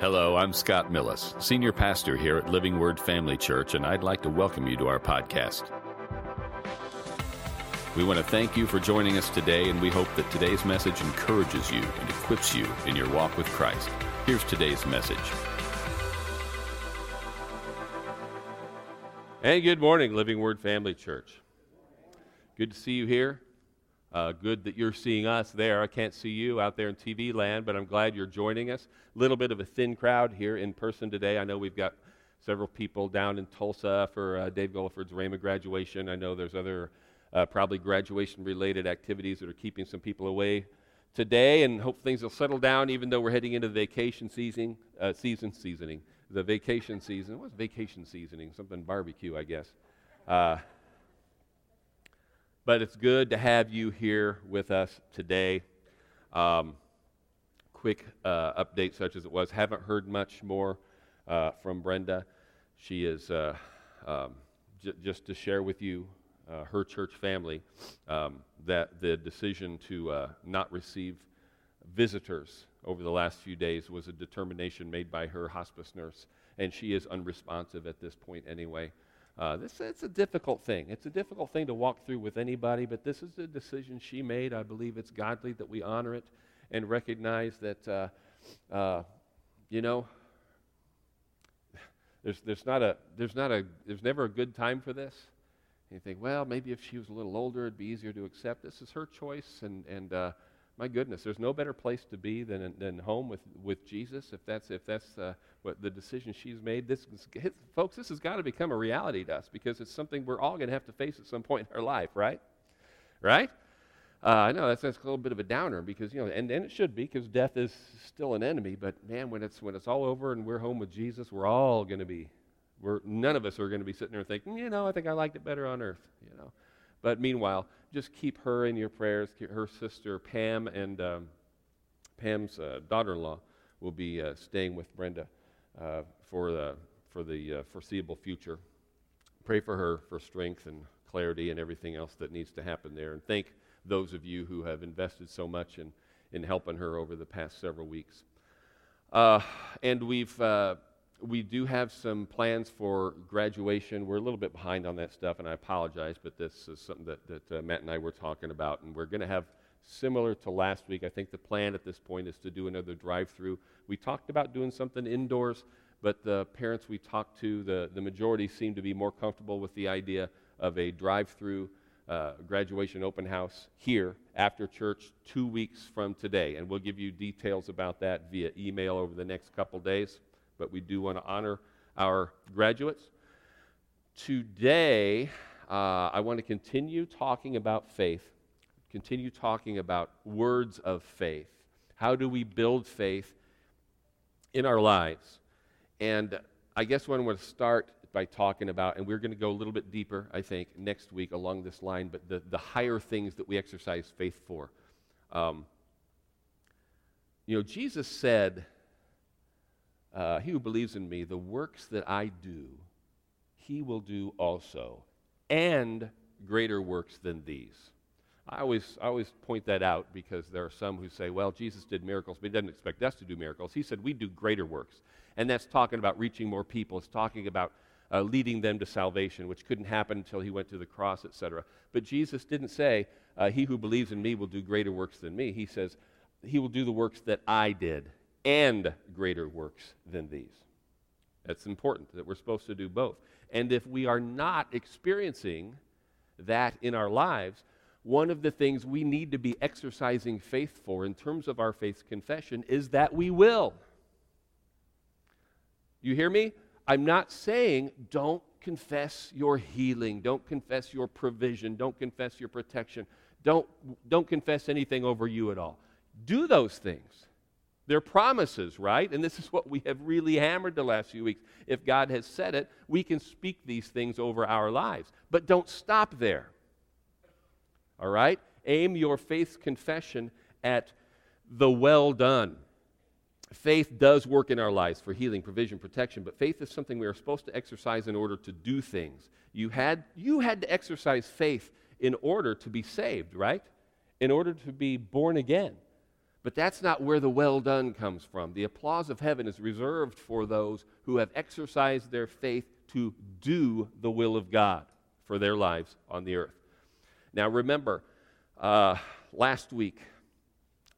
Hello, I'm Scott Millis, Senior Pastor here at Living Word Family Church, and I'd like to welcome you to our podcast. We want to thank you for joining us today, and we hope that today's message encourages you and equips you in your walk with Christ. Here's today's message. And good morning, Living Word Family Church. Good to see you here. Uh, good that you're seeing us there. I can't see you out there in TV land, but I'm glad you're joining us. A little bit of a thin crowd here in person today. I know we've got several people down in Tulsa for uh, Dave Gulliford's Rhema graduation. I know there's other uh, probably graduation related activities that are keeping some people away today, and hope things will settle down even though we're heading into the vacation season. Uh, season seasoning. The vacation season. What's vacation seasoning? Something barbecue, I guess. But it's good to have you here with us today. Um, quick uh, update, such as it was. Haven't heard much more uh, from Brenda. She is uh, um, j- just to share with you, uh, her church family, um, that the decision to uh, not receive visitors over the last few days was a determination made by her hospice nurse, and she is unresponsive at this point anyway. Uh, this it's a difficult thing. It's a difficult thing to walk through with anybody, but this is a decision she made. I believe it's godly that we honor it and recognize that, uh, uh, you know, there's, there's, not a, there's, not a, there's never a good time for this. And you think, well, maybe if she was a little older, it'd be easier to accept. This is her choice, and, and uh, my goodness, there's no better place to be than, than home with, with Jesus. If that's, if that's uh, what the decision she's made, this, folks, this has got to become a reality to us because it's something we're all going to have to face at some point in our life, right? Right? Uh, I know that's, that's a little bit of a downer because, you know, and, and it should be because death is still an enemy. But man, when it's, when it's all over and we're home with Jesus, we're all going to be, we're, none of us are going to be sitting there thinking, you know, I think I liked it better on earth, you know. But meanwhile, just keep her in your prayers. Her sister Pam and um, Pam's uh, daughter-in-law will be uh, staying with Brenda uh, for the for the uh, foreseeable future. Pray for her for strength and clarity and everything else that needs to happen there. And thank those of you who have invested so much in in helping her over the past several weeks. Uh, and we've uh, we do have some plans for graduation. We're a little bit behind on that stuff, and I apologize, but this is something that, that uh, Matt and I were talking about, and we're going to have similar to last week. I think the plan at this point is to do another drive through. We talked about doing something indoors, but the parents we talked to, the, the majority seem to be more comfortable with the idea of a drive through uh, graduation open house here after church two weeks from today. And we'll give you details about that via email over the next couple days but we do want to honor our graduates. Today, uh, I want to continue talking about faith, continue talking about words of faith. How do we build faith in our lives? And I guess what I'm going to start by talking about, and we're going to go a little bit deeper, I think, next week along this line, but the, the higher things that we exercise faith for. Um, you know, Jesus said, uh, he who believes in me, the works that I do, he will do also, and greater works than these. I always, I always point that out because there are some who say, well, Jesus did miracles, but he doesn't expect us to do miracles. He said we do greater works. And that's talking about reaching more people. It's talking about uh, leading them to salvation, which couldn't happen until he went to the cross, etc. But Jesus didn't say, uh, he who believes in me will do greater works than me. He says, he will do the works that I did and greater works than these. That's important that we're supposed to do both. And if we are not experiencing that in our lives, one of the things we need to be exercising faith for in terms of our faith confession is that we will. You hear me? I'm not saying don't confess your healing, don't confess your provision, don't confess your protection, don't, don't confess anything over you at all. Do those things. They're promises, right? And this is what we have really hammered the last few weeks. If God has said it, we can speak these things over our lives. But don't stop there. All right? Aim your faith confession at the well done. Faith does work in our lives for healing, provision, protection, but faith is something we are supposed to exercise in order to do things. You had, you had to exercise faith in order to be saved, right? In order to be born again. But that's not where the well done comes from. The applause of heaven is reserved for those who have exercised their faith to do the will of God for their lives on the earth. Now, remember, uh, last week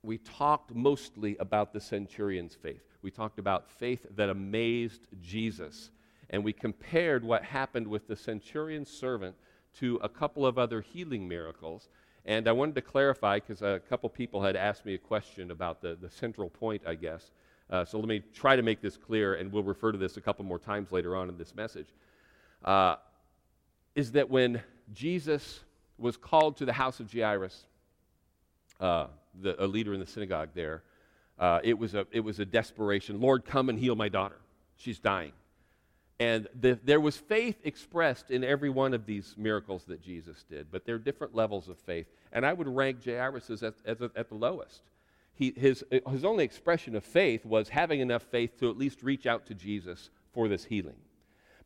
we talked mostly about the centurion's faith. We talked about faith that amazed Jesus. And we compared what happened with the centurion's servant to a couple of other healing miracles. And I wanted to clarify because a couple people had asked me a question about the, the central point, I guess. Uh, so let me try to make this clear, and we'll refer to this a couple more times later on in this message. Uh, is that when Jesus was called to the house of Jairus, uh, the, a leader in the synagogue there, uh, it, was a, it was a desperation. Lord, come and heal my daughter. She's dying. And the, there was faith expressed in every one of these miracles that Jesus did, but there are different levels of faith. And I would rank Jairus as, as a, at the lowest. He, his, his only expression of faith was having enough faith to at least reach out to Jesus for this healing.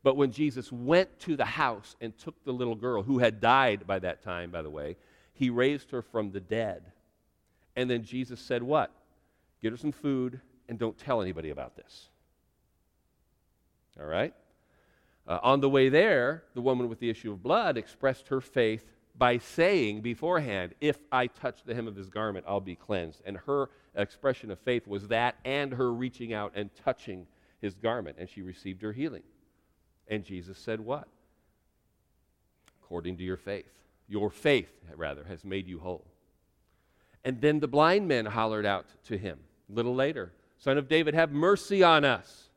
But when Jesus went to the house and took the little girl, who had died by that time, by the way, he raised her from the dead. And then Jesus said, What? Get her some food and don't tell anybody about this. All right? Uh, on the way there, the woman with the issue of blood expressed her faith by saying beforehand, If I touch the hem of his garment, I'll be cleansed. And her expression of faith was that and her reaching out and touching his garment, and she received her healing. And Jesus said, What? According to your faith. Your faith, rather, has made you whole. And then the blind men hollered out to him a little later, Son of David, have mercy on us.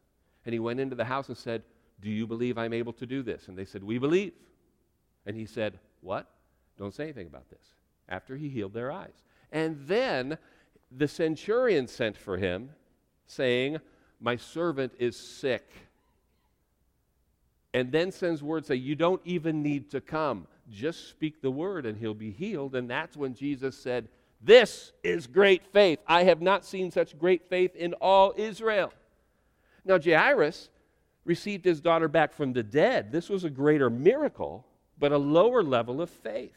And he went into the house and said, Do you believe I'm able to do this? And they said, We believe. And he said, What? Don't say anything about this. After he healed their eyes. And then the centurion sent for him, saying, My servant is sick. And then sends word saying, You don't even need to come. Just speak the word and he'll be healed. And that's when Jesus said, This is great faith. I have not seen such great faith in all Israel. Now, Jairus received his daughter back from the dead. This was a greater miracle, but a lower level of faith.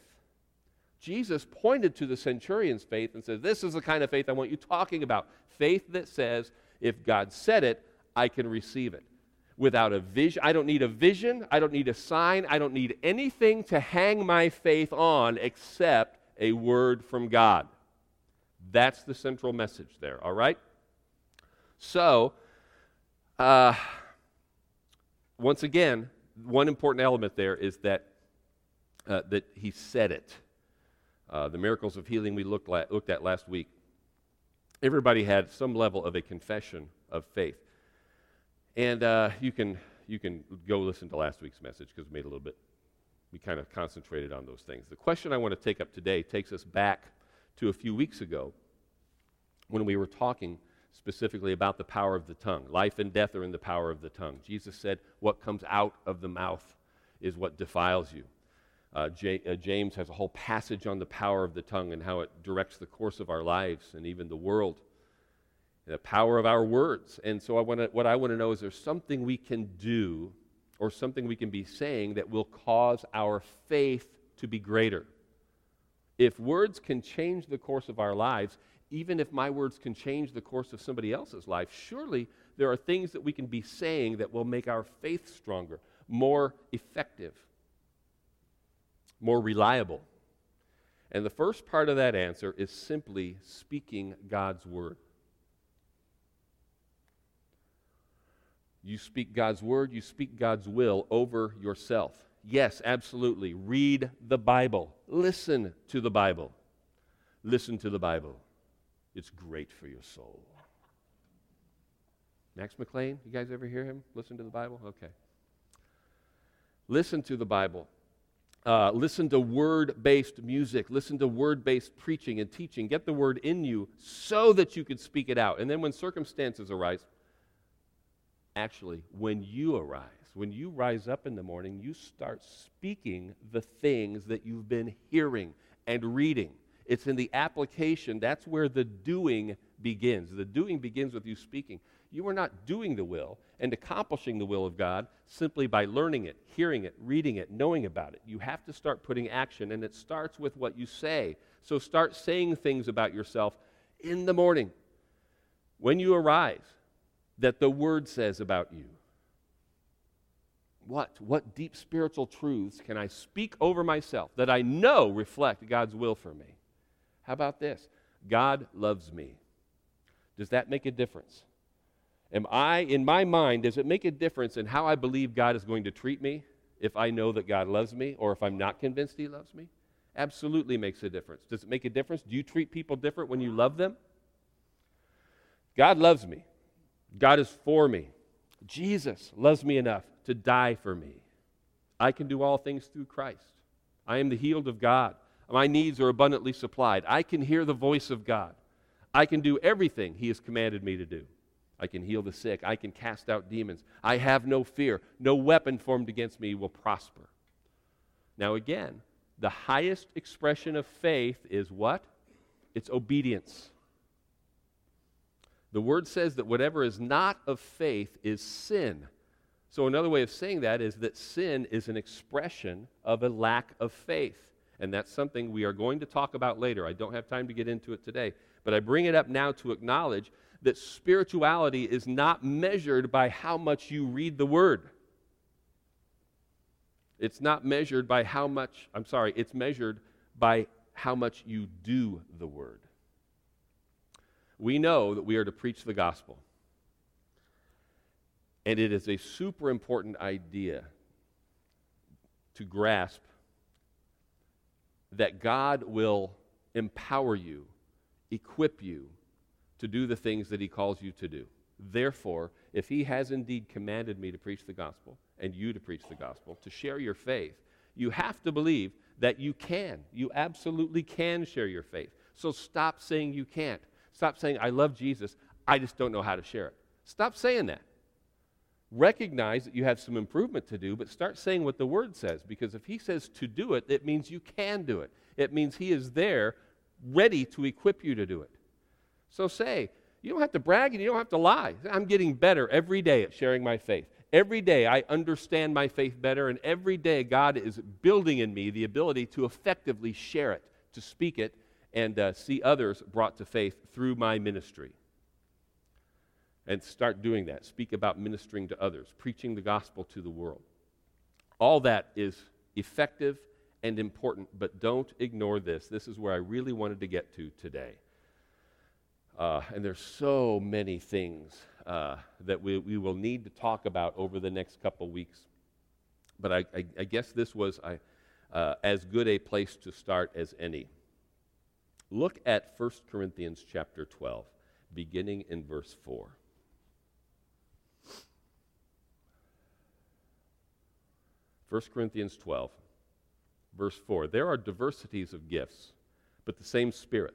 Jesus pointed to the centurion's faith and said, This is the kind of faith I want you talking about. Faith that says, if God said it, I can receive it. Without a vision, I don't need a vision, I don't need a sign, I don't need anything to hang my faith on except a word from God. That's the central message there, all right? So, uh, once again, one important element there is that, uh, that he said it. Uh, the miracles of healing we looked, la- looked at last week, everybody had some level of a confession of faith. And uh, you, can, you can go listen to last week's message because we made a little bit, we kind of concentrated on those things. The question I want to take up today takes us back to a few weeks ago when we were talking specifically about the power of the tongue. Life and death are in the power of the tongue. Jesus said, What comes out of the mouth is what defiles you. Uh, J- uh, James has a whole passage on the power of the tongue and how it directs the course of our lives and even the world. The power of our words. And so, I wanna, what I want to know is there something we can do or something we can be saying that will cause our faith to be greater? If words can change the course of our lives, even if my words can change the course of somebody else's life, surely there are things that we can be saying that will make our faith stronger, more effective more reliable? And the first part of that answer is simply speaking God's word. You speak God's word, you speak God's will over yourself. Yes, absolutely. Read the Bible. Listen to the Bible. Listen to the Bible. It's great for your soul. Max McLean, you guys ever hear him listen to the Bible? Okay. Listen to the Bible. Uh, listen to word based music. Listen to word based preaching and teaching. Get the word in you so that you can speak it out. And then when circumstances arise, actually, when you arise, when you rise up in the morning, you start speaking the things that you've been hearing and reading. It's in the application, that's where the doing begins. The doing begins with you speaking. You are not doing the will and accomplishing the will of God simply by learning it, hearing it, reading it, knowing about it. You have to start putting action, and it starts with what you say. So start saying things about yourself in the morning when you arise that the Word says about you? What? What deep spiritual truths can I speak over myself that I know reflect God's will for me? How about this? God loves me. Does that make a difference? Am I, in my mind, does it make a difference in how I believe God is going to treat me if I know that God loves me or if I'm not convinced He loves me? Absolutely makes a difference. Does it make a difference? Do you treat people different when you love them? God loves me. God is for me. Jesus loves me enough to die for me. I can do all things through Christ. I am the healed of God. My needs are abundantly supplied. I can hear the voice of God. I can do everything He has commanded me to do. I can heal the sick. I can cast out demons. I have no fear. No weapon formed against me will prosper. Now, again, the highest expression of faith is what? It's obedience. The word says that whatever is not of faith is sin. So, another way of saying that is that sin is an expression of a lack of faith. And that's something we are going to talk about later. I don't have time to get into it today. But I bring it up now to acknowledge that spirituality is not measured by how much you read the Word. It's not measured by how much, I'm sorry, it's measured by how much you do the Word. We know that we are to preach the gospel. And it is a super important idea to grasp that God will empower you, equip you, to do the things that he calls you to do. Therefore, if he has indeed commanded me to preach the gospel and you to preach the gospel, to share your faith, you have to believe that you can. You absolutely can share your faith. So stop saying you can't. Stop saying, I love Jesus, I just don't know how to share it. Stop saying that. Recognize that you have some improvement to do, but start saying what the Word says, because if He says to do it, it means you can do it. It means He is there, ready to equip you to do it. So say, you don't have to brag and you don't have to lie. I'm getting better every day at sharing my faith. Every day I understand my faith better, and every day God is building in me the ability to effectively share it, to speak it, and uh, see others brought to faith through my ministry. And start doing that. Speak about ministering to others, preaching the gospel to the world. All that is effective and important, but don't ignore this. This is where I really wanted to get to today. Uh, and there's so many things uh, that we, we will need to talk about over the next couple weeks. But I, I, I guess this was I, uh, as good a place to start as any. Look at 1 Corinthians chapter 12, beginning in verse 4. First Corinthians 12, verse 4. There are diversities of gifts, but the same Spirit.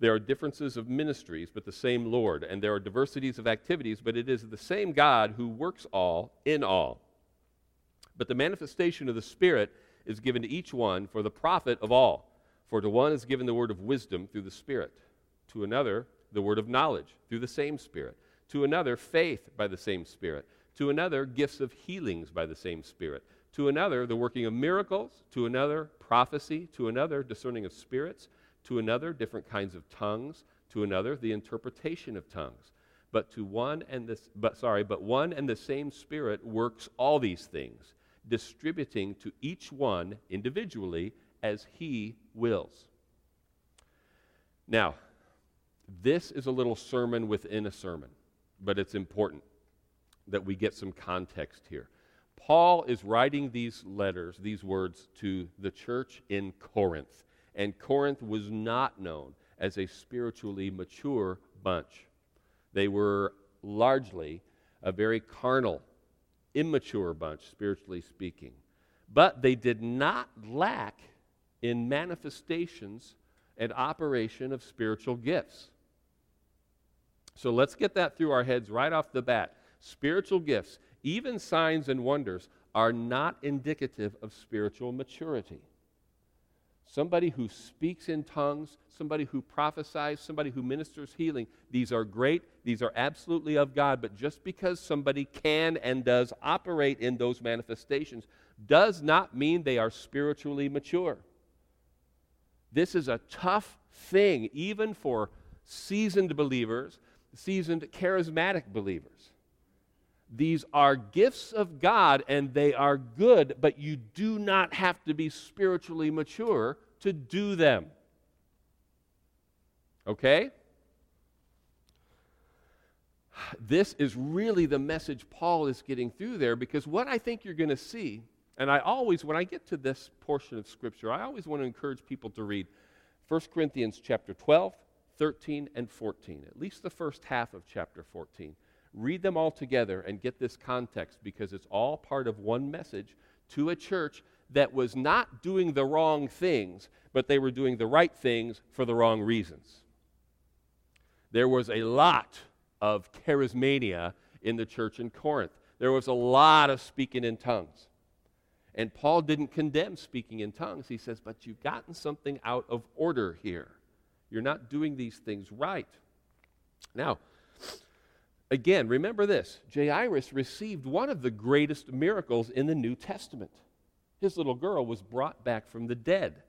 There are differences of ministries, but the same Lord. And there are diversities of activities, but it is the same God who works all in all. But the manifestation of the Spirit is given to each one for the profit of all. For to one is given the word of wisdom through the Spirit, to another, the word of knowledge through the same Spirit, to another, faith by the same Spirit, to another, gifts of healings by the same Spirit, to another, the working of miracles, to another, prophecy, to another, discerning of spirits to another, different kinds of tongues, to another, the interpretation of tongues. But to one and this, but sorry, but one and the same Spirit works all these things, distributing to each one individually as He wills. Now, this is a little sermon within a sermon, but it's important that we get some context here. Paul is writing these letters, these words, to the church in Corinth and Corinth was not known as a spiritually mature bunch. They were largely a very carnal, immature bunch, spiritually speaking. But they did not lack in manifestations and operation of spiritual gifts. So let's get that through our heads right off the bat. Spiritual gifts, even signs and wonders, are not indicative of spiritual maturity somebody who speaks in tongues, somebody who prophesies, somebody who ministers healing. These are great. These are absolutely of God. But just because somebody can and does operate in those manifestations does not mean they are spiritually mature. This is a tough thing, even for seasoned believers, seasoned charismatic believers. These are gifts of God and they are good, but you do not have to be spiritually mature to do them. Okay? This is really the message Paul is getting through there because what I think you're going to see, and I always, when I get to this portion of Scripture, I always want to encourage people to read 1 Corinthians chapter 12, 13, and 14, at least the first half of chapter 14. Read them all together and get this context because it's all part of one message to a church that was not doing the wrong things, but they were doing the right things for the wrong reasons. There was a lot of charismania in the church in Corinth. There was a lot of speaking in tongues. And Paul didn't condemn speaking in tongues. He says, But you've gotten something out of order here. You're not doing these things right. Now, again, remember this Jairus received one of the greatest miracles in the New Testament. His little girl was brought back from the dead.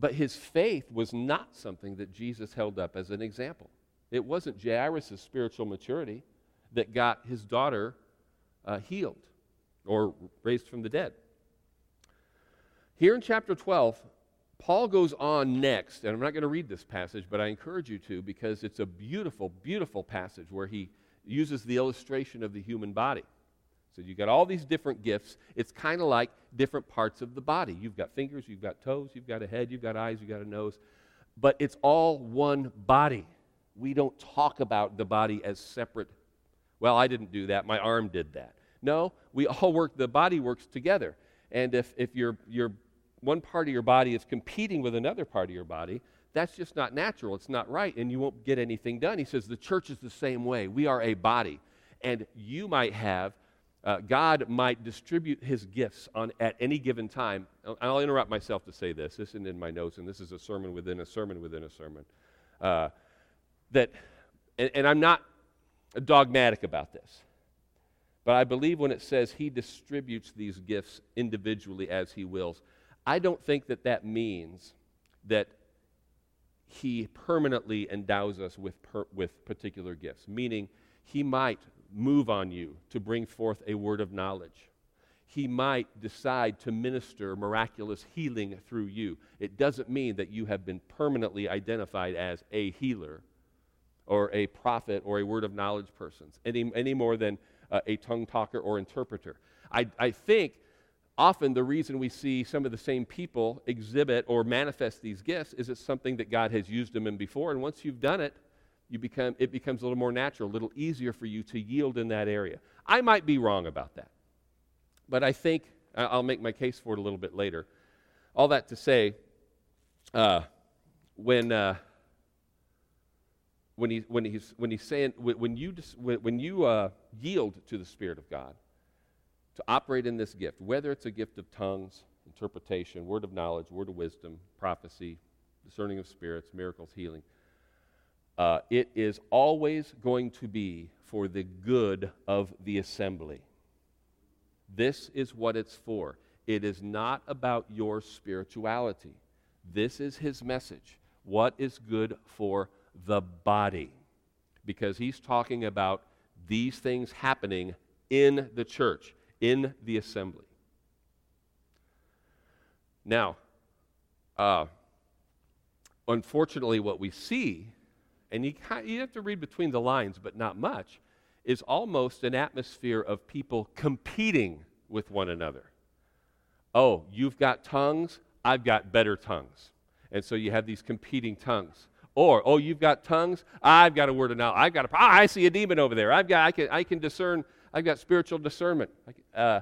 But his faith was not something that Jesus held up as an example. It wasn't Jairus' spiritual maturity that got his daughter uh, healed or raised from the dead. Here in chapter 12, Paul goes on next, and I'm not going to read this passage, but I encourage you to because it's a beautiful, beautiful passage where he uses the illustration of the human body. So you've got all these different gifts. It's kind of like different parts of the body. You've got fingers, you've got toes, you've got a head, you've got eyes, you've got a nose, but it's all one body we don't talk about the body as separate. Well, I didn't do that. My arm did that. No, we all work, the body works together. And if, if your, your, one part of your body is competing with another part of your body, that's just not natural. It's not right, and you won't get anything done. He says the church is the same way. We are a body. And you might have, uh, God might distribute his gifts on, at any given time. I'll interrupt myself to say this. This isn't in my notes, and this is a sermon within a sermon within a sermon. Uh, that, and, and I'm not dogmatic about this, but I believe when it says he distributes these gifts individually as he wills, I don't think that that means that he permanently endows us with, per, with particular gifts, meaning he might move on you to bring forth a word of knowledge. He might decide to minister miraculous healing through you. It doesn't mean that you have been permanently identified as a healer or a prophet or a word of knowledge person, any, any more than uh, a tongue talker or interpreter. I, I think often the reason we see some of the same people exhibit or manifest these gifts is it's something that God has used them in before, and once you've done it, you become, it becomes a little more natural, a little easier for you to yield in that area. I might be wrong about that, but I think I'll make my case for it a little bit later. All that to say, uh, when uh, when, he, when, he's, when he's saying, when you, when you uh, yield to the Spirit of God to operate in this gift, whether it's a gift of tongues, interpretation, word of knowledge, word of wisdom, prophecy, discerning of spirits, miracles, healing, uh, it is always going to be for the good of the assembly. This is what it's for. It is not about your spirituality. This is his message. What is good for the body because he's talking about these things happening in the church, in the assembly. Now, uh, unfortunately, what we see, and you, you have to read between the lines, but not much, is almost an atmosphere of people competing with one another. Oh, you've got tongues, I've got better tongues. And so you have these competing tongues. Or, oh, you've got tongues? I've got a word of knowledge. I've got a, I see a demon over there. I've got, I can, I can discern, I've got spiritual discernment. Uh,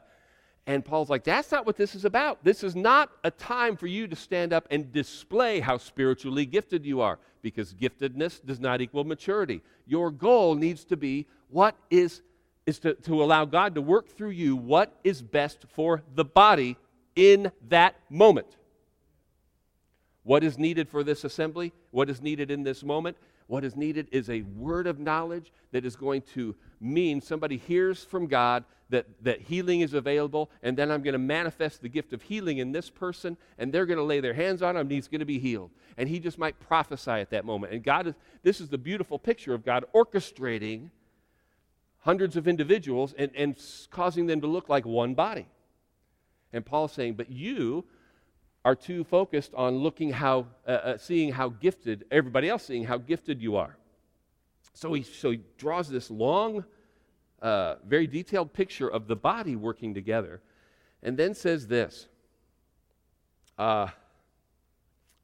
and Paul's like, that's not what this is about. This is not a time for you to stand up and display how spiritually gifted you are, because giftedness does not equal maturity. Your goal needs to be what is, is to, to allow God to work through you what is best for the body in that moment. What is needed for this assembly? What is needed in this moment? What is needed is a word of knowledge that is going to mean somebody hears from God that, that healing is available, and then I'm going to manifest the gift of healing in this person, and they're going to lay their hands on him, and he's going to be healed. And he just might prophesy at that moment. And God is, this is the beautiful picture of God orchestrating hundreds of individuals and, and causing them to look like one body. And Paul's saying, but you are too focused on looking how, uh, uh, seeing how gifted, everybody else seeing how gifted you are. So he, so he draws this long, uh, very detailed picture of the body working together, and then says this. Uh,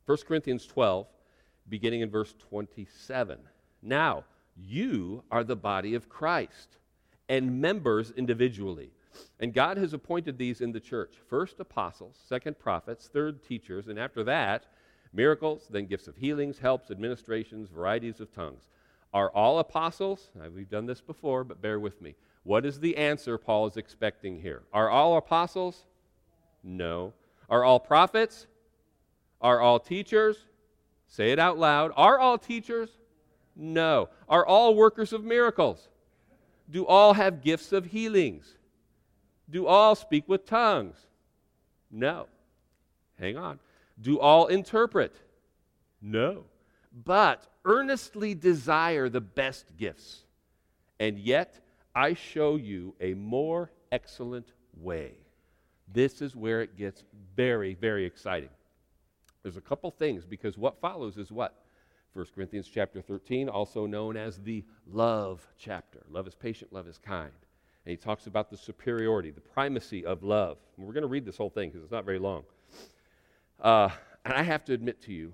1 Corinthians 12, beginning in verse 27. Now, you are the body of Christ and members individually. And God has appointed these in the church first apostles, second prophets, third teachers, and after that, miracles, then gifts of healings, helps, administrations, varieties of tongues. Are all apostles? We've done this before, but bear with me. What is the answer Paul is expecting here? Are all apostles? No. Are all prophets? Are all teachers? Say it out loud. Are all teachers? No. Are all workers of miracles? Do all have gifts of healings? Do all speak with tongues? No. Hang on. Do all interpret? No. But earnestly desire the best gifts. And yet, I show you a more excellent way. This is where it gets very, very exciting. There's a couple things because what follows is what? 1 Corinthians chapter 13, also known as the love chapter. Love is patient, love is kind. And he talks about the superiority, the primacy of love. And we're going to read this whole thing because it's not very long. Uh, and I have to admit to you,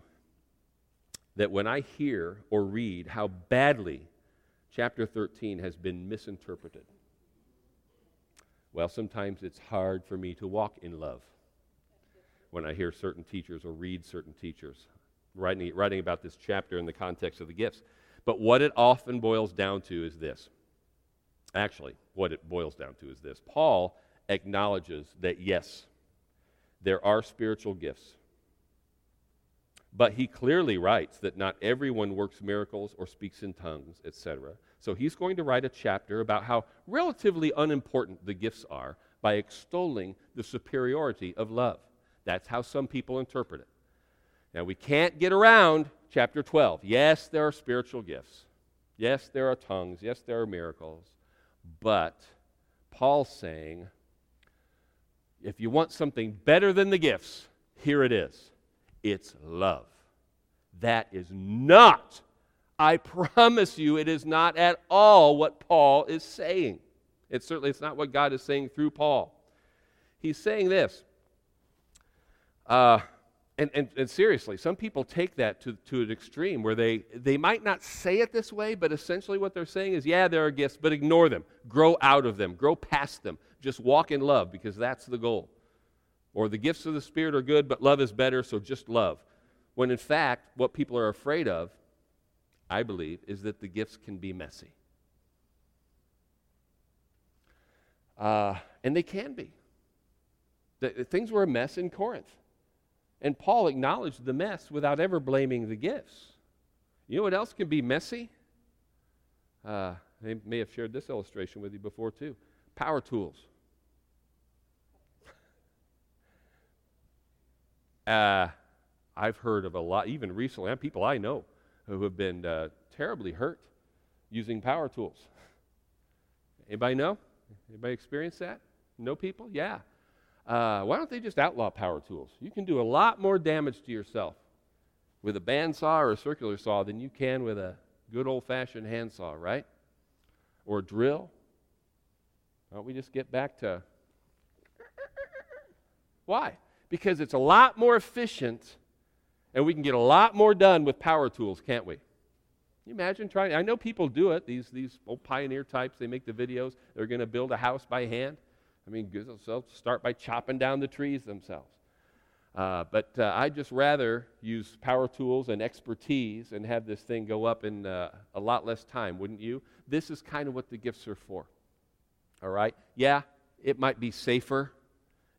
that when I hear or read how badly chapter 13 has been misinterpreted, well, sometimes it's hard for me to walk in love when I hear certain teachers or read certain teachers writing, writing about this chapter in the context of the gifts. But what it often boils down to is this. Actually, what it boils down to is this Paul acknowledges that, yes, there are spiritual gifts. But he clearly writes that not everyone works miracles or speaks in tongues, etc. So he's going to write a chapter about how relatively unimportant the gifts are by extolling the superiority of love. That's how some people interpret it. Now, we can't get around chapter 12. Yes, there are spiritual gifts. Yes, there are tongues. Yes, there are miracles. But Paul's saying, if you want something better than the gifts, here it is it's love. That is not, I promise you, it is not at all what Paul is saying. It's certainly it's not what God is saying through Paul. He's saying this. Uh, and, and, and, seriously, some people take that to, to an extreme where they, they might not say it this way, but essentially what they're saying is, yeah, there are gifts, but ignore them. Grow out of them. Grow past them. Just walk in love because that's the goal. Or the gifts of the Spirit are good, but love is better, so just love. When in fact, what people are afraid of, I believe, is that the gifts can be messy. Uh, and they can be. The, the things were a mess in Corinth. And Paul acknowledged the mess without ever blaming the gifts. You know what else can be messy? Uh, may have shared this illustration with you before, too. Power tools. Uh, I've heard of a lot, even recently, and people I know who have been uh, terribly hurt using power tools. Anybody know? Anybody experience that? Know people? Yeah. Uh, why don't they just outlaw power tools? You can do a lot more damage to yourself with a bandsaw or a circular saw than you can with a good old fashioned handsaw, right? Or a drill. Why don't we just get back to. Why? Because it's a lot more efficient and we can get a lot more done with power tools, can't we? You imagine trying? I know people do it. These these old pioneer types. They make the videos. They're going to build a house by hand. I mean, they'll start by chopping down the trees themselves. Uh, but uh, I'd just rather use power tools and expertise and have this thing go up in uh, a lot less time, wouldn't you? This is kind of what the gifts are for. All right? Yeah, it might be safer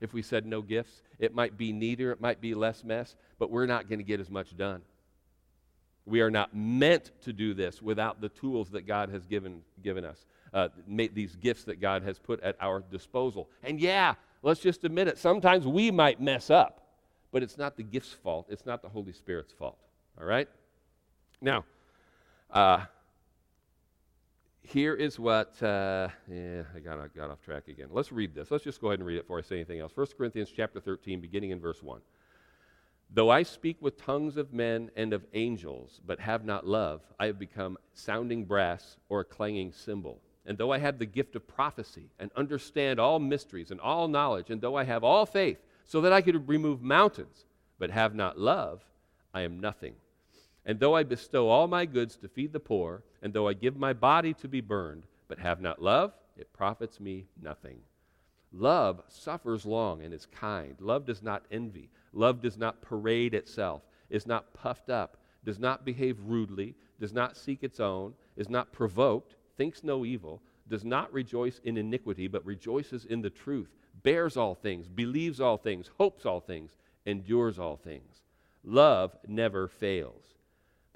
if we said no gifts. It might be neater, it might be less mess, but we're not going to get as much done. We are not meant to do this without the tools that God has given, given us, uh, these gifts that God has put at our disposal. And yeah, let's just admit it. Sometimes we might mess up, but it's not the gift's fault. It's not the Holy Spirit's fault. All right? Now, uh, here is what, uh, yeah, I got, I got off track again. Let's read this. Let's just go ahead and read it before I say anything else. 1 Corinthians chapter 13, beginning in verse 1. Though I speak with tongues of men and of angels, but have not love, I have become sounding brass or a clanging cymbal. And though I have the gift of prophecy and understand all mysteries and all knowledge, and though I have all faith, so that I could remove mountains, but have not love, I am nothing. And though I bestow all my goods to feed the poor, and though I give my body to be burned, but have not love, it profits me nothing. Love suffers long and is kind. Love does not envy. Love does not parade itself, is not puffed up, does not behave rudely, does not seek its own, is not provoked, thinks no evil, does not rejoice in iniquity, but rejoices in the truth, bears all things, believes all things, hopes all things, endures all things. Love never fails.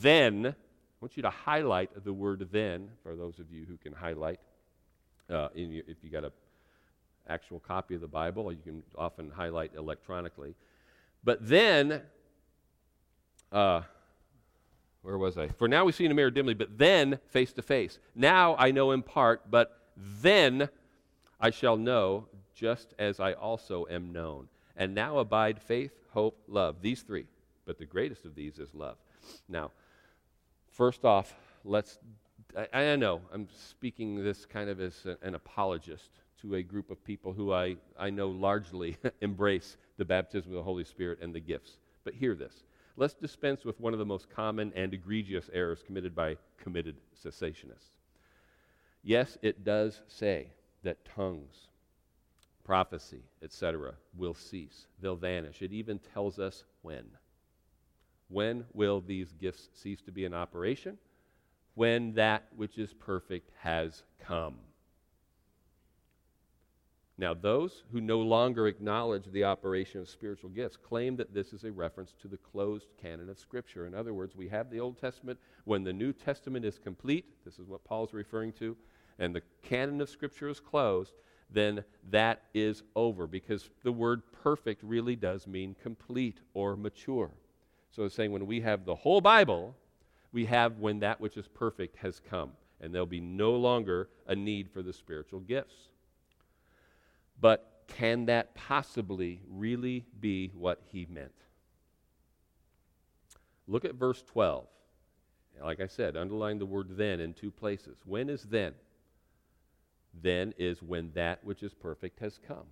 then, I want you to highlight the word then, for those of you who can highlight. Uh, your, if you got an actual copy of the Bible, you can often highlight electronically. But then, uh, where was I? For now we see in a mirror dimly, but then face to face. Now I know in part, but then I shall know just as I also am known. And now abide faith, hope, love. These three. But the greatest of these is love. Now, first off, let's. I, I know I'm speaking this kind of as a, an apologist to a group of people who I, I know largely embrace the baptism of the Holy Spirit and the gifts. But hear this. Let's dispense with one of the most common and egregious errors committed by committed cessationists. Yes, it does say that tongues, prophecy, etc., will cease. They'll vanish. It even tells us when. When will these gifts cease to be in operation? When that which is perfect has come. Now, those who no longer acknowledge the operation of spiritual gifts claim that this is a reference to the closed canon of Scripture. In other words, we have the Old Testament. When the New Testament is complete, this is what Paul's referring to, and the canon of Scripture is closed, then that is over because the word perfect really does mean complete or mature. So it's saying when we have the whole Bible, we have when that which is perfect has come, and there'll be no longer a need for the spiritual gifts. But can that possibly really be what he meant? Look at verse 12. Like I said, underline the word then in two places. When is then? Then is when that which is perfect has come.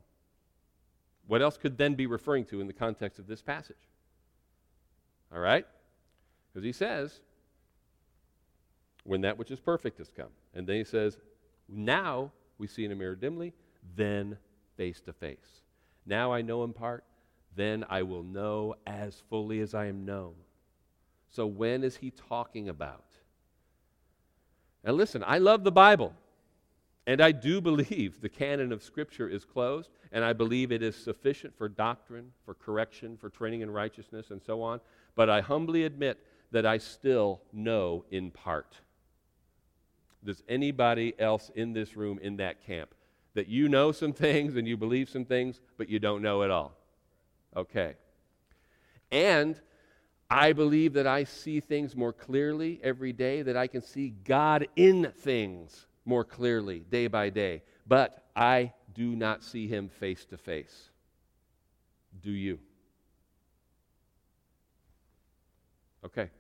What else could then be referring to in the context of this passage? All right? Because he says, when that which is perfect has come. And then he says, now we see in a mirror dimly, then face to face. Now I know in part, then I will know as fully as I am known. So when is he talking about? Now listen, I love the Bible. And I do believe the canon of Scripture is closed, and I believe it is sufficient for doctrine, for correction, for training in righteousness, and so on but I humbly admit that I still know in part. Does anybody else in this room in that camp that you know some things and you believe some things, but you don't know it all? Okay. And I believe that I see things more clearly every day, that I can see God in things more clearly day by day, but I do not see Him face to face. Do you? Okay.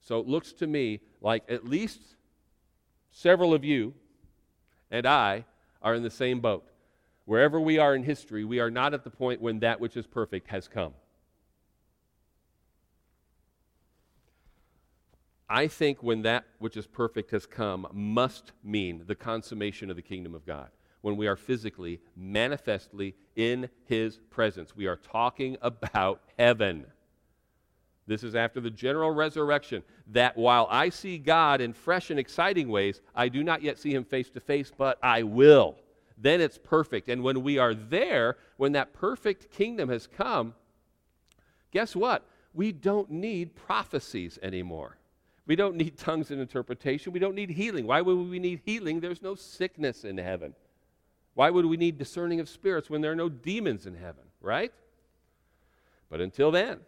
So it looks to me like at least several of you and I are in the same boat. Wherever we are in history, we are not at the point when that which is perfect has come. I think when that which is perfect has come must mean the consummation of the kingdom of God. When we are physically, manifestly in his presence. We are talking about heaven. This is after the general resurrection. That while I see God in fresh and exciting ways, I do not yet see him face to face, but I will. Then it's perfect. And when we are there, when that perfect kingdom has come, guess what? We don't need prophecies anymore. We don't need tongues and interpretation. We don't need healing. Why would we need healing? There's no sickness in heaven. Why would we need discerning of spirits when there are no demons in heaven, right? But until then,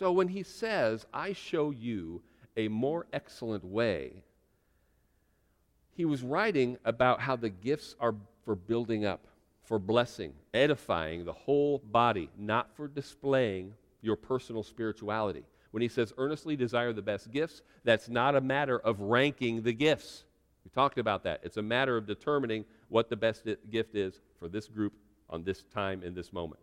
So when he says, I show you a more excellent way, he was writing about how the gifts are for building up, for blessing, edifying the whole body, not for displaying your personal spirituality. When he says, earnestly desire the best gifts, that's not a matter of ranking the gifts. We talked about that. It's a matter of determining what the best gift is for this group on this time in this moment.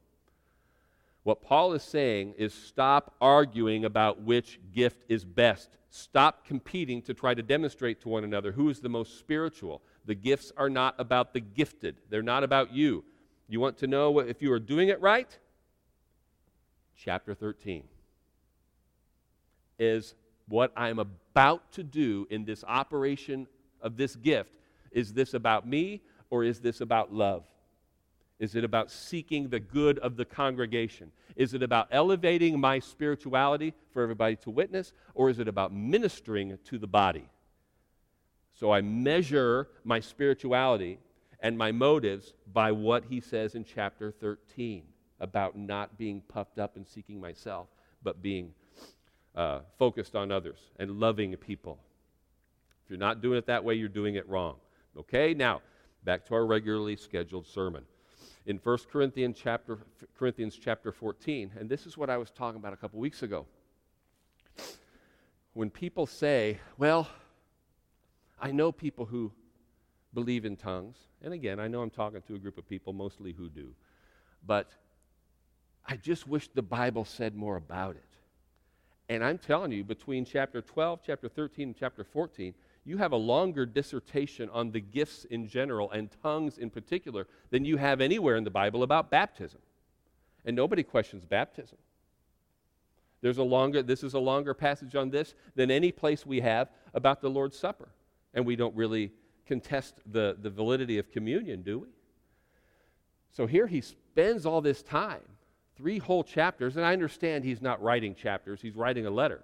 What Paul is saying is stop arguing about which gift is best. Stop competing to try to demonstrate to one another who is the most spiritual. The gifts are not about the gifted, they're not about you. You want to know if you are doing it right? Chapter 13 is what I'm about to do in this operation of this gift. Is this about me or is this about love? Is it about seeking the good of the congregation? Is it about elevating my spirituality for everybody to witness? Or is it about ministering to the body? So I measure my spirituality and my motives by what he says in chapter 13 about not being puffed up and seeking myself, but being uh, focused on others and loving people. If you're not doing it that way, you're doing it wrong. Okay, now back to our regularly scheduled sermon in 1 Corinthians chapter, Corinthians chapter 14. And this is what I was talking about a couple weeks ago. When people say, well, I know people who believe in tongues. And again, I know I'm talking to a group of people, mostly who do. But I just wish the Bible said more about it. And I'm telling you, between chapter 12, chapter 13, and chapter 14, you have a longer dissertation on the gifts in general and tongues in particular than you have anywhere in the Bible about baptism. And nobody questions baptism. There's a longer, this is a longer passage on this than any place we have about the Lord's Supper. And we don't really contest the, the validity of communion, do we? So here he spends all this time, three whole chapters, and I understand he's not writing chapters, he's writing a letter.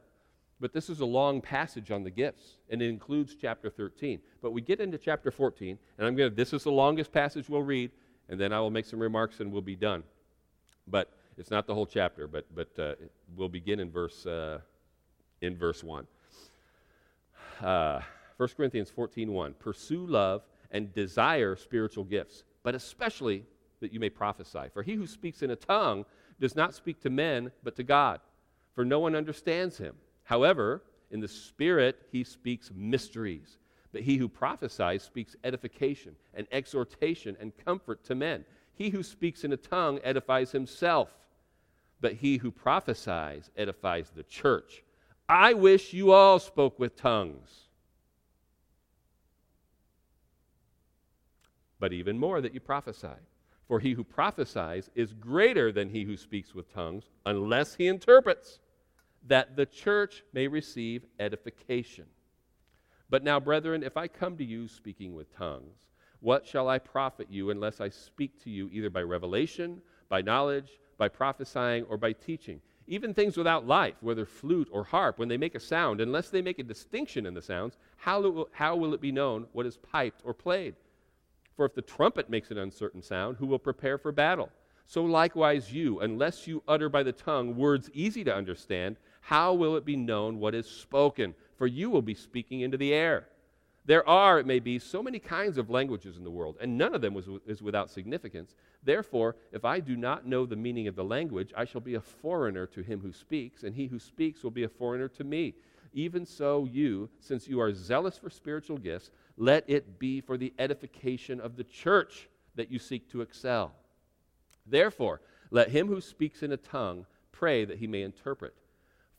But this is a long passage on the gifts, and it includes chapter 13. But we get into chapter 14, and I'm going to, this is the longest passage we'll read, and then I will make some remarks and we'll be done. But it's not the whole chapter, but, but uh, we'll begin in verse, uh, in verse 1. Uh, 1 Corinthians 14 1. Pursue love and desire spiritual gifts, but especially that you may prophesy. For he who speaks in a tongue does not speak to men, but to God, for no one understands him. However, in the Spirit, he speaks mysteries. But he who prophesies speaks edification and exhortation and comfort to men. He who speaks in a tongue edifies himself, but he who prophesies edifies the church. I wish you all spoke with tongues. But even more that you prophesy. For he who prophesies is greater than he who speaks with tongues, unless he interprets that the church may receive edification. But now, brethren, if I come to you speaking with tongues, what shall I profit you unless I speak to you either by revelation, by knowledge, by prophesying, or by teaching? Even things without life, whether flute or harp, when they make a sound, unless they make a distinction in the sounds, how will, how will it be known what is piped or played? For if the trumpet makes an uncertain sound, who will prepare for battle? So likewise, you, unless you utter by the tongue words easy to understand, how will it be known what is spoken? For you will be speaking into the air. There are, it may be, so many kinds of languages in the world, and none of them is, without significance. Therefore, if I do not know the meaning of the language, I shall be a foreigner to him who speaks, and he who speaks will be a foreigner to me. Even so, you, since you are zealous for spiritual gifts, let it be for the edification of the church that you seek to excel. Therefore, let him who speaks in a tongue pray that he may interpret.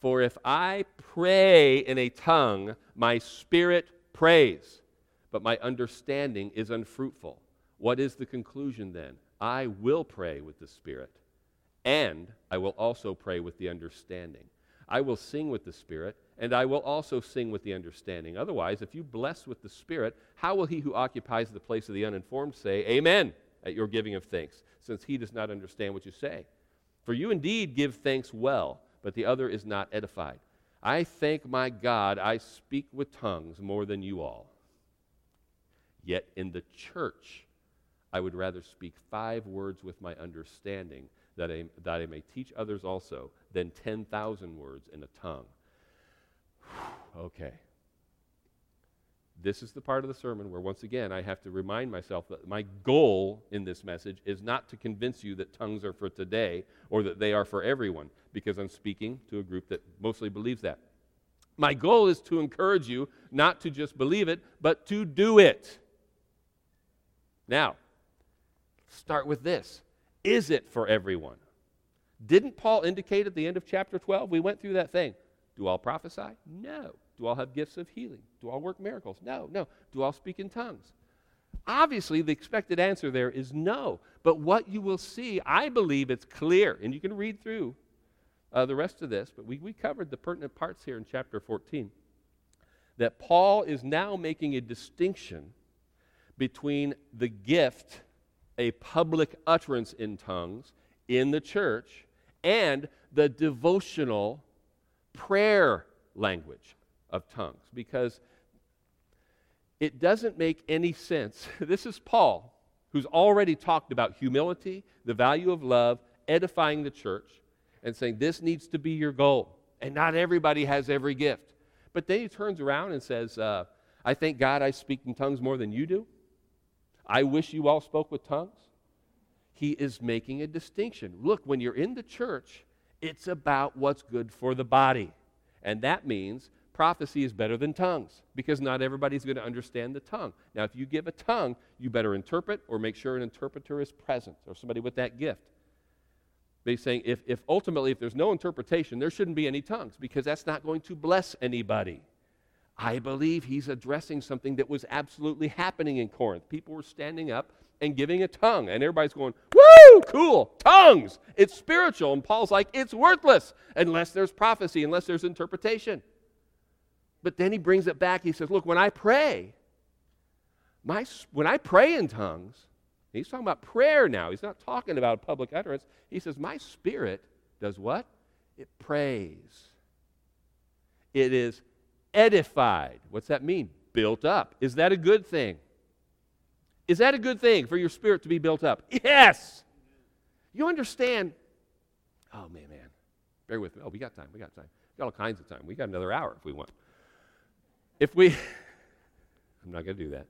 For if I pray in a tongue, my spirit prays, but my understanding is unfruitful. What is the conclusion then? I will pray with the spirit, and I will also pray with the understanding. I will sing with the spirit, and I will also sing with the understanding. Otherwise, if you bless with the spirit, how will he who occupies the place of the uninformed say, Amen, at your giving of thanks, since he does not understand what you say? For you indeed give thanks well but the other is not edified. I thank my God I speak with tongues more than you all. Yet in the church, I would rather speak five words with my understanding that I, that I may teach others also than 10,000 words in a tongue. okay. This is the part of the sermon where, once again, I have to remind myself that my goal in this message is not to convince you that tongues are for today or that they are for everyone because I'm speaking to a group that mostly believes that. My goal is to encourage you not to just believe it, but to do it. Now, start with this Is it for everyone? Didn't Paul indicate at the end of chapter 12? We went through that thing. Do all prophesy? No. Do all have gifts of healing? Do all work miracles? No. No. Do all speak in tongues? Obviously, the expected answer there is no. But what you will see, I believe it's clear, and you can read through uh, the rest of this, but we, we covered the pertinent parts here in chapter 14. That Paul is now making a distinction between the gift, a public utterance in tongues in the church, and the devotional prayer language of tongues. Because it doesn't make any sense. this is Paul, who's already talked about humility, the value of love, edifying the church and saying, This needs to be your goal. And not everybody has every gift. But then he turns around and says, uh, I thank God I speak in tongues more than you do. I wish you all spoke with tongues. He is making a distinction. Look, when you're in the church, it's about what's good for the body. And that means prophecy is better than tongues because not everybody's going to understand the tongue. Now, if you give a tongue, you better interpret or make sure an interpreter is present or somebody with that gift. He's saying if, if ultimately, if there's no interpretation, there shouldn't be any tongues because that's not going to bless anybody. I believe he's addressing something that was absolutely happening in Corinth. People were standing up and giving a tongue, and everybody's going, Woo, cool, tongues. It's spiritual. And Paul's like, It's worthless unless there's prophecy, unless there's interpretation. But then he brings it back. He says, Look, when I pray, my, when I pray in tongues, He's talking about prayer now. He's not talking about public utterance. He says, My spirit does what? It prays. It is edified. What's that mean? Built up. Is that a good thing? Is that a good thing for your spirit to be built up? Yes. You understand? Oh, man, man. Bear with me. Oh, we got time. We got time. We got all kinds of time. We got another hour if we want. If we, I'm not going to do that.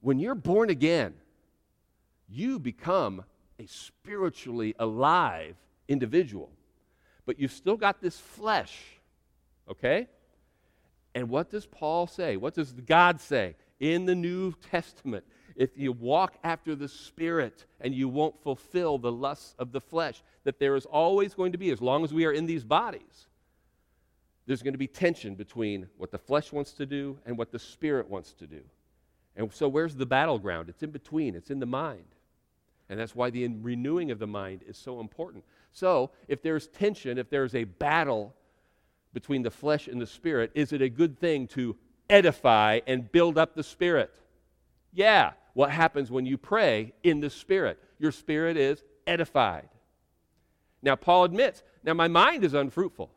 When you're born again, you become a spiritually alive individual. But you've still got this flesh, okay? And what does Paul say? What does God say in the New Testament? If you walk after the Spirit and you won't fulfill the lusts of the flesh, that there is always going to be, as long as we are in these bodies, there's going to be tension between what the flesh wants to do and what the Spirit wants to do. And so, where's the battleground? It's in between, it's in the mind. And that's why the renewing of the mind is so important. So, if there's tension, if there's a battle between the flesh and the spirit, is it a good thing to edify and build up the spirit? Yeah. What happens when you pray in the spirit? Your spirit is edified. Now, Paul admits, now my mind is unfruitful.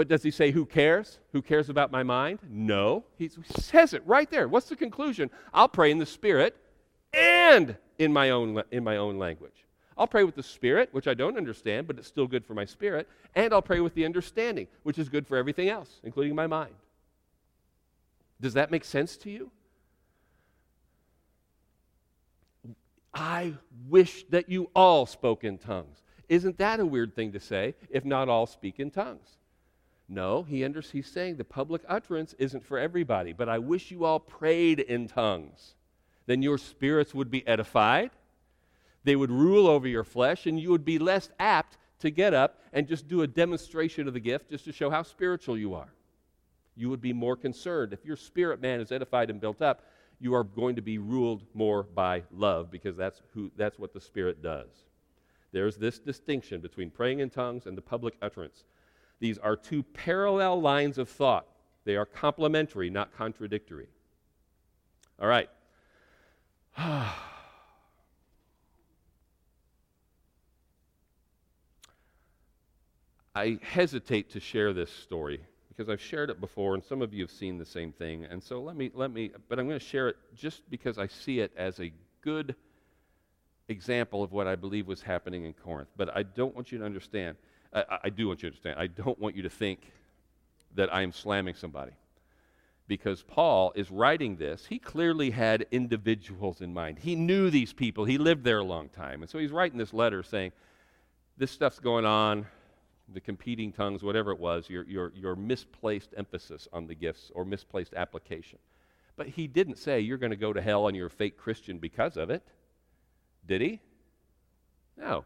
But does he say, Who cares? Who cares about my mind? No. He says it right there. What's the conclusion? I'll pray in the Spirit and in my own, in my own language. I'll pray with the Spirit, which I don't understand, but it's still good for my spirit. And I'll pray with the understanding, which is good for everything else, including my mind. Does that make sense to you? I wish that you all spoke in tongues. Isn't that a weird thing to say if not all speak in tongues? No, he under, he's saying the public utterance isn't for everybody, but I wish you all prayed in tongues then your spirits would be edified. They would rule over your flesh, and you would be less apt to get up and just do a demonstration of the gift just to show how spiritual you are. You would be more concerned. If your spirit man is edified and built up, you are going to be ruled more by love because that's, who, that's what the Spirit does. There's this distinction between praying in tongues and the public utterance. These are two parallel lines of thought. They are complementary, not contradictory. All right. I hesitate to share this story because I've shared it before and some of you have seen the same thing. And so let me, let me, but I'm going to share it just because I see it as a good example of what I believe was happening in Corinth. But I don't want you to understand, I, I do want you to understand, I don't want you to think that I am slamming somebody. Because Paul is writing this, he clearly had individuals in mind. He knew these people, he lived there a long time. And so he's writing this letter saying, This stuff's going on, the competing tongues, whatever it was, your, your, your misplaced emphasis on the gifts or misplaced application. But he didn't say you're going to go to hell and you're a fake Christian because of it. Did he? No.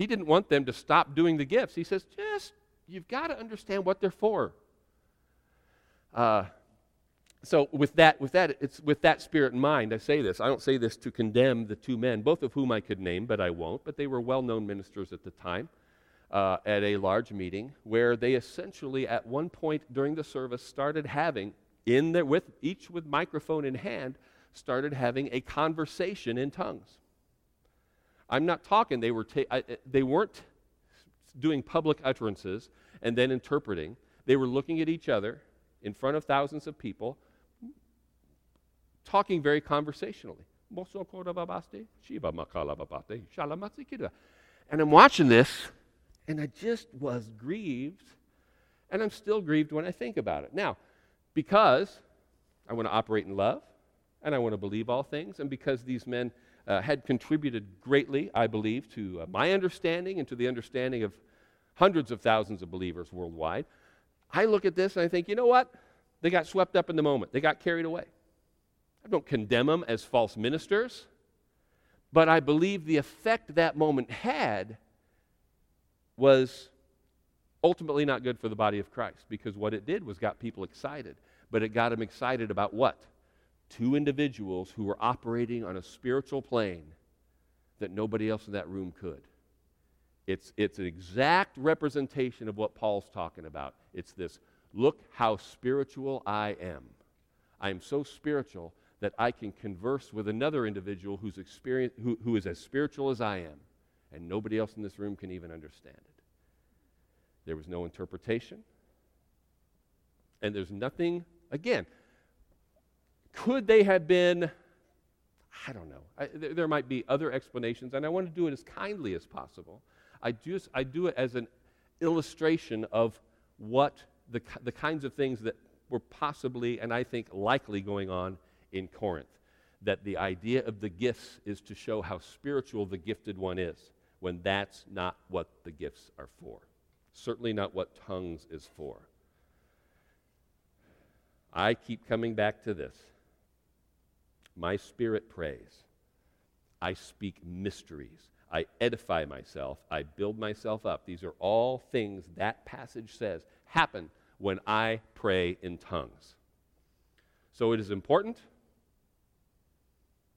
He didn't want them to stop doing the gifts. He says, just, you've got to understand what they're for. Uh, so with that, with that, it's with that spirit in mind, I say this. I don't say this to condemn the two men, both of whom I could name, but I won't. But they were well-known ministers at the time uh, at a large meeting where they essentially, at one point during the service, started having in there with each with microphone in hand, started having a conversation in tongues. I'm not talking, they, were ta- I, they weren't doing public utterances and then interpreting. They were looking at each other in front of thousands of people, talking very conversationally. And I'm watching this, and I just was grieved, and I'm still grieved when I think about it. Now, because I want to operate in love, and I want to believe all things, and because these men uh, had contributed greatly, I believe, to uh, my understanding and to the understanding of hundreds of thousands of believers worldwide. I look at this and I think, you know what? They got swept up in the moment, they got carried away. I don't condemn them as false ministers, but I believe the effect that moment had was ultimately not good for the body of Christ because what it did was got people excited. But it got them excited about what? Two individuals who were operating on a spiritual plane that nobody else in that room could. It's, it's an exact representation of what Paul's talking about. It's this look how spiritual I am. I am so spiritual that I can converse with another individual who's experience, who, who is as spiritual as I am, and nobody else in this room can even understand it. There was no interpretation, and there's nothing, again, could they have been, I don't know. I, there, there might be other explanations, and I want to do it as kindly as possible. I, just, I do it as an illustration of what the, the kinds of things that were possibly, and I think likely, going on in Corinth. That the idea of the gifts is to show how spiritual the gifted one is, when that's not what the gifts are for. Certainly not what tongues is for. I keep coming back to this. My spirit prays. I speak mysteries. I edify myself. I build myself up. These are all things that passage says happen when I pray in tongues. So it is important.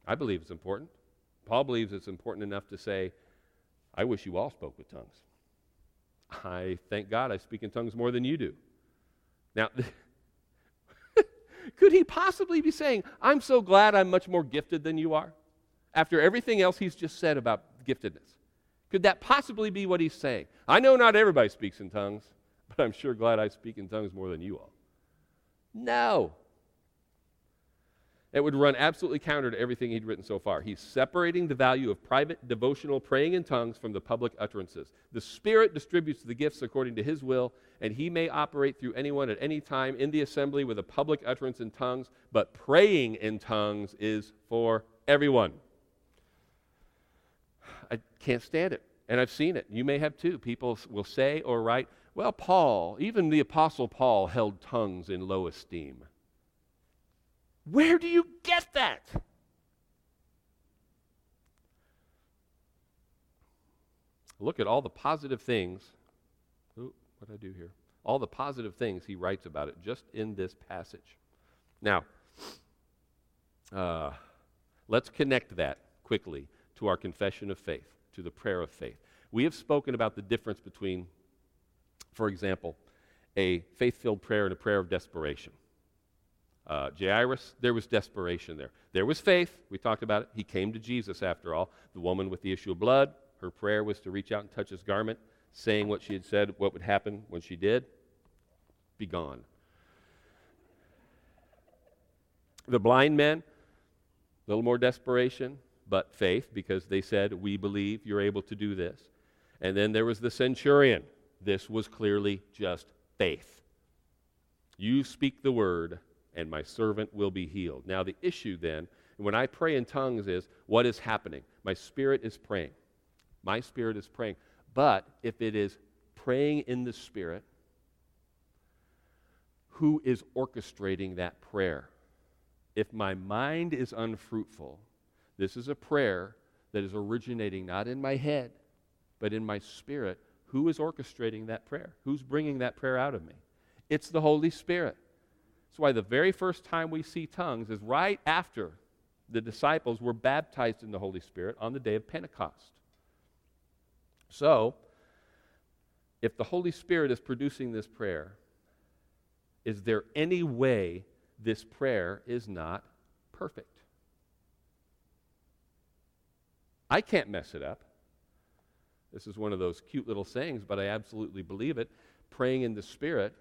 I believe it's important. Paul believes it's important enough to say, I wish you all spoke with tongues. I thank God I speak in tongues more than you do. Now, Could he possibly be saying, I'm so glad I'm much more gifted than you are? After everything else he's just said about giftedness. Could that possibly be what he's saying? I know not everybody speaks in tongues, but I'm sure glad I speak in tongues more than you all. No. It would run absolutely counter to everything he'd written so far. He's separating the value of private devotional praying in tongues from the public utterances. The Spirit distributes the gifts according to his will, and he may operate through anyone at any time in the assembly with a public utterance in tongues, but praying in tongues is for everyone. I can't stand it, and I've seen it. You may have too. People will say or write, well, Paul, even the Apostle Paul held tongues in low esteem. Where do you get that? look at all the positive things. What did I do here? All the positive things he writes about it just in this passage. Now, uh, let's connect that quickly to our confession of faith, to the prayer of faith. We have spoken about the difference between, for example, a faith filled prayer and a prayer of desperation. Uh, Jairus, there was desperation there. There was faith. We talked about it. He came to Jesus after all. The woman with the issue of blood, her prayer was to reach out and touch his garment, saying what she had said, what would happen when she did. Be gone. The blind men, a little more desperation, but faith, because they said, We believe you're able to do this. And then there was the centurion. This was clearly just faith. You speak the word, and my servant will be healed. Now, the issue then, when I pray in tongues, is what is happening? My spirit is praying. My spirit is praying. But if it is praying in the spirit, who is orchestrating that prayer? If my mind is unfruitful, this is a prayer that is originating not in my head, but in my spirit. Who is orchestrating that prayer? Who's bringing that prayer out of me? It's the Holy Spirit. That's why the very first time we see tongues is right after the disciples were baptized in the Holy Spirit on the day of Pentecost. So, if the Holy Spirit is producing this prayer, is there any way this prayer is not perfect? I can't mess it up. This is one of those cute little sayings, but I absolutely believe it. Praying in the Spirit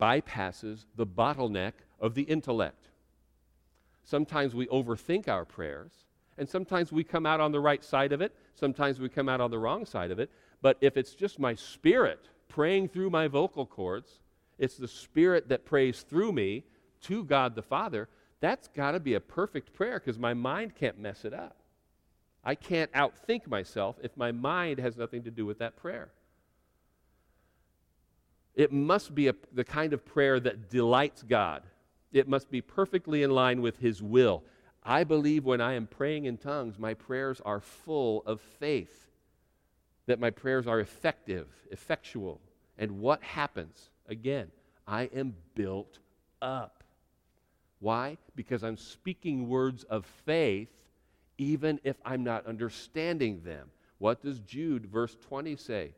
bypasses the bottleneck of the intellect. Sometimes we overthink our prayers, and sometimes we come out on the right side of it, sometimes we come out on the wrong side of it. But if it's just my spirit praying through my vocal cords, it's the spirit that prays through me to God the Father, that's got to be a perfect prayer because my mind can't mess it up. I can't outthink myself if my mind has nothing to do with that prayer. It must be a, the kind of prayer that delights God. It must be perfectly in line with His will. I believe when I am praying in tongues, my prayers are full of faith, that my prayers are effective, effectual. And what happens? Again, I am built up. Why? Because I'm speaking words of faith, even if I'm not understanding them. What does Jude, verse 20, say?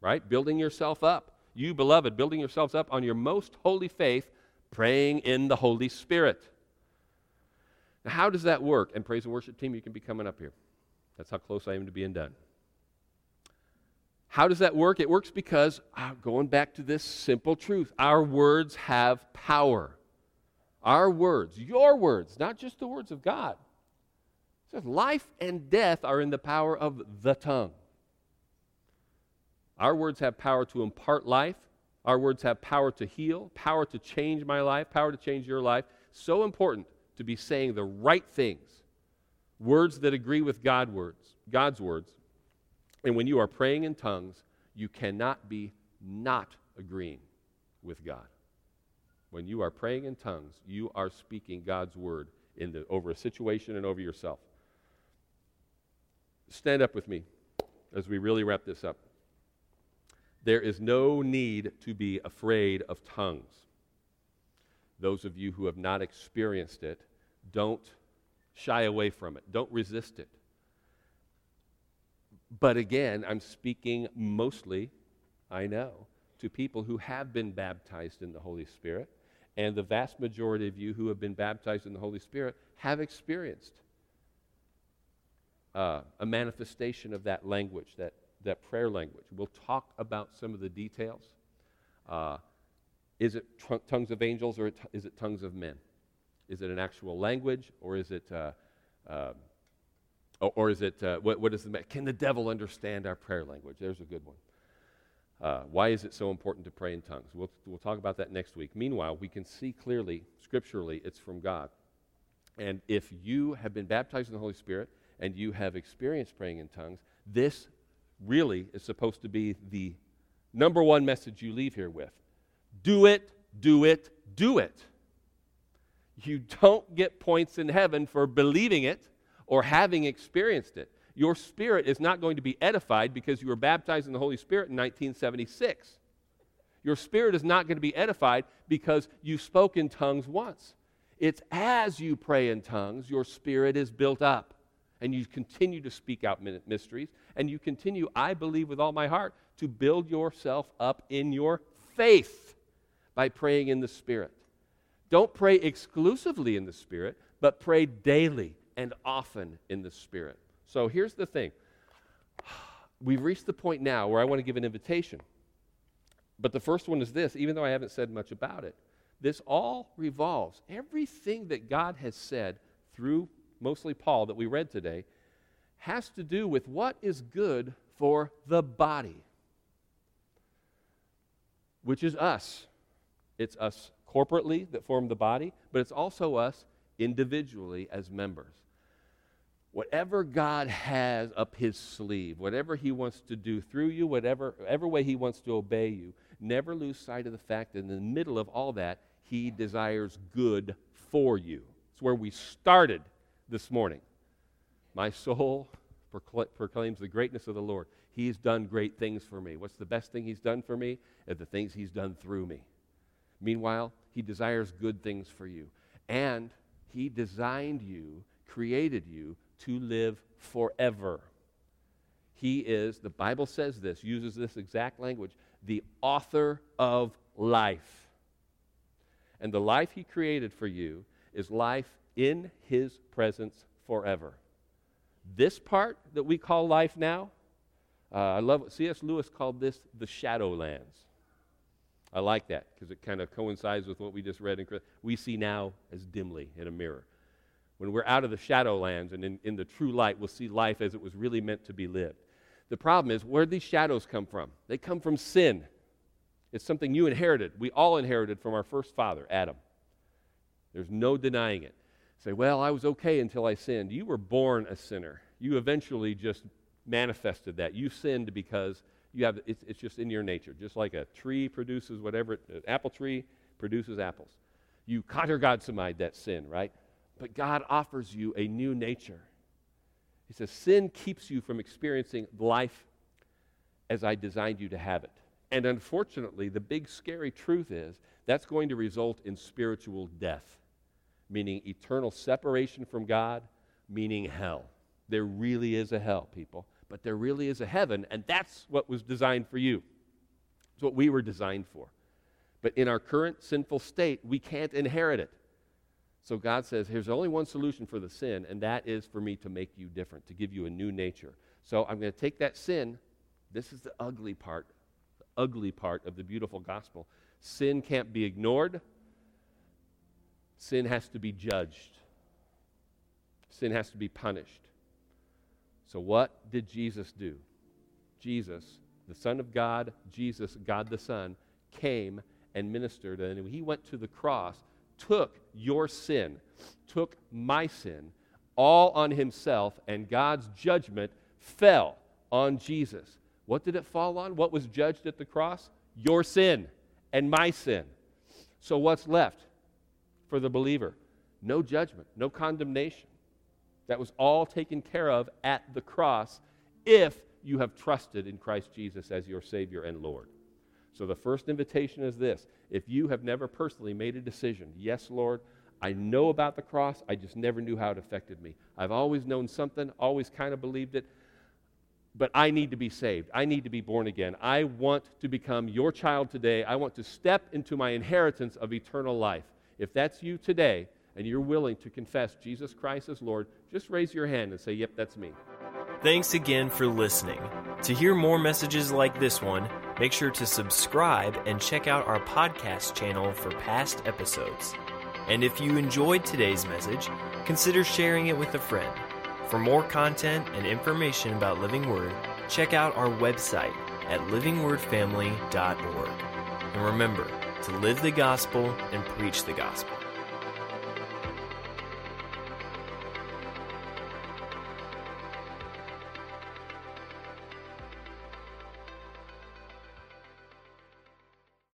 right? Building yourself up. You, beloved, building yourselves up on your most holy faith, praying in the Holy Spirit. Now, how does that work? And praise and worship team, you can be coming up here. That's how close I am to being done. How does that work? It works because, uh, going back to this simple truth, our words have power. Our words, your words, not just the words of God. It says life and death are in the power of the tongue. Our words have power to impart life. Our words have power to heal, power to change my life, power to change your life. So important to be saying the right things, words that agree with God words, God's words. And when you are praying in tongues, you cannot be not agreeing with God. When you are praying in tongues, you are speaking God's word the, over a situation and over yourself. Stand up with me as we really wrap this up. There is no need to be afraid of tongues. Those of you who have not experienced it, don't shy away from it, don't resist it. But again, I'm speaking mostly, I know, to people who have been baptized in the Holy Spirit. And the vast majority of you who have been baptized in the Holy Spirit have experienced uh, a manifestation of that language, that that prayer language. We'll talk about some of the details. Uh, is it tr- tongues of angels or is it tongues of men? Is it an actual language or is it, uh, uh, or, is it, uh, what, what is the, can the devil understand our prayer language? There's a good one. Uh, why is it so important to pray in tongues? We'll, we'll talk about that next week. Meanwhile, we can see clearly, scripturally, it's from God. And if you have been baptized in the Holy Spirit and you have experienced praying in tongues, this really is supposed to be the number one message you leave here with. Do it, do it, do it. You don't get points in heaven for believing it or having experienced it. Your spirit is not going to be edified because you were baptized in the Holy Spirit in 1976. Your spirit is not going to be edified because you spoke in tongues once. It's as you pray in tongues, your spirit is built up. And you continue to speak out mysteries. And you continue, I believe with all my heart, to build yourself up in your faith by praying in the Spirit. Don't pray exclusively in the Spirit, but pray daily and often in the Spirit. So here's the thing we've reached the point now where I want to give an invitation. But the first one is this, even though I haven't said much about it. This all revolves, everything that God has said through mostly Paul that we read today, has to do with what is good for the body, which is us. It's us corporately that form the body, but it's also us individually as members. Whatever God has up his sleeve, whatever he wants to do through you, whatever, whatever way he wants to obey you, never lose sight of the fact that in the middle of all that, he desires good for you. It's where we started this morning. My soul proclaims the greatness of the Lord. He's done great things for me. What's the best thing He's done for me? The things He's done through me. Meanwhile, He desires good things for you. And He designed you, created you to live forever. He is, the Bible says this, uses this exact language, the author of life. And the life He created for you is life in His presence forever. This part that we call life now, uh, I love what C.S. Lewis called this the Shadowlands. I like that because it kind of coincides with what we just read. In, we see now as dimly in a mirror. When we're out of the shadowlands and in, in the true light, we'll see life as it was really meant to be lived. The problem is, where these shadows come from? They come from sin. It's something you inherited. We all inherited from our first father, Adam. There's no denying it. Say, well, I was okay until I sinned. You were born a sinner. You eventually just manifested that. You sinned because you have it's, it's just in your nature. Just like a tree produces whatever, it, an apple tree produces apples. You conquer God samide that sin, right? But God offers you a new nature. He says, Sin keeps you from experiencing life as I designed you to have it. And unfortunately, the big scary truth is that's going to result in spiritual death meaning eternal separation from God, meaning hell. There really is a hell, people, but there really is a heaven, and that's what was designed for you. It's what we were designed for. But in our current sinful state, we can't inherit it. So God says, here's only one solution for the sin, and that is for me to make you different, to give you a new nature. So I'm going to take that sin. This is the ugly part, the ugly part of the beautiful gospel. Sin can't be ignored, Sin has to be judged, sin has to be punished. So, what did Jesus do? Jesus, the Son of God, Jesus, God the Son, came and ministered. And he went to the cross, took your sin, took my sin, all on himself, and God's judgment fell on Jesus. What did it fall on? What was judged at the cross? Your sin and my sin. So, what's left? for the believer. No judgment, no condemnation. That was all taken care of at the cross if you have trusted in Christ Jesus as your Savior and Lord. So the first invitation is this if you have never personally made a decision, yes, Lord, I know about the cross, I just never knew how it affected me. I've always known something, always kind of believed it, but I need to be saved. I need to be born again. I want to become your child today. I want to step into my inheritance of eternal life. If that's you today and you're willing to confess Jesus Christ as Lord, just raise your hand and say, Yep, that's me. Thanks again for listening. To hear more messages like this one, make sure to subscribe and check out our podcast channel for past episodes. And if you enjoyed today's message, consider sharing it with a friend. For more content and information about Living Word, check out our website at livingwordfamily.org. And remember, to live the gospel and preach the gospel.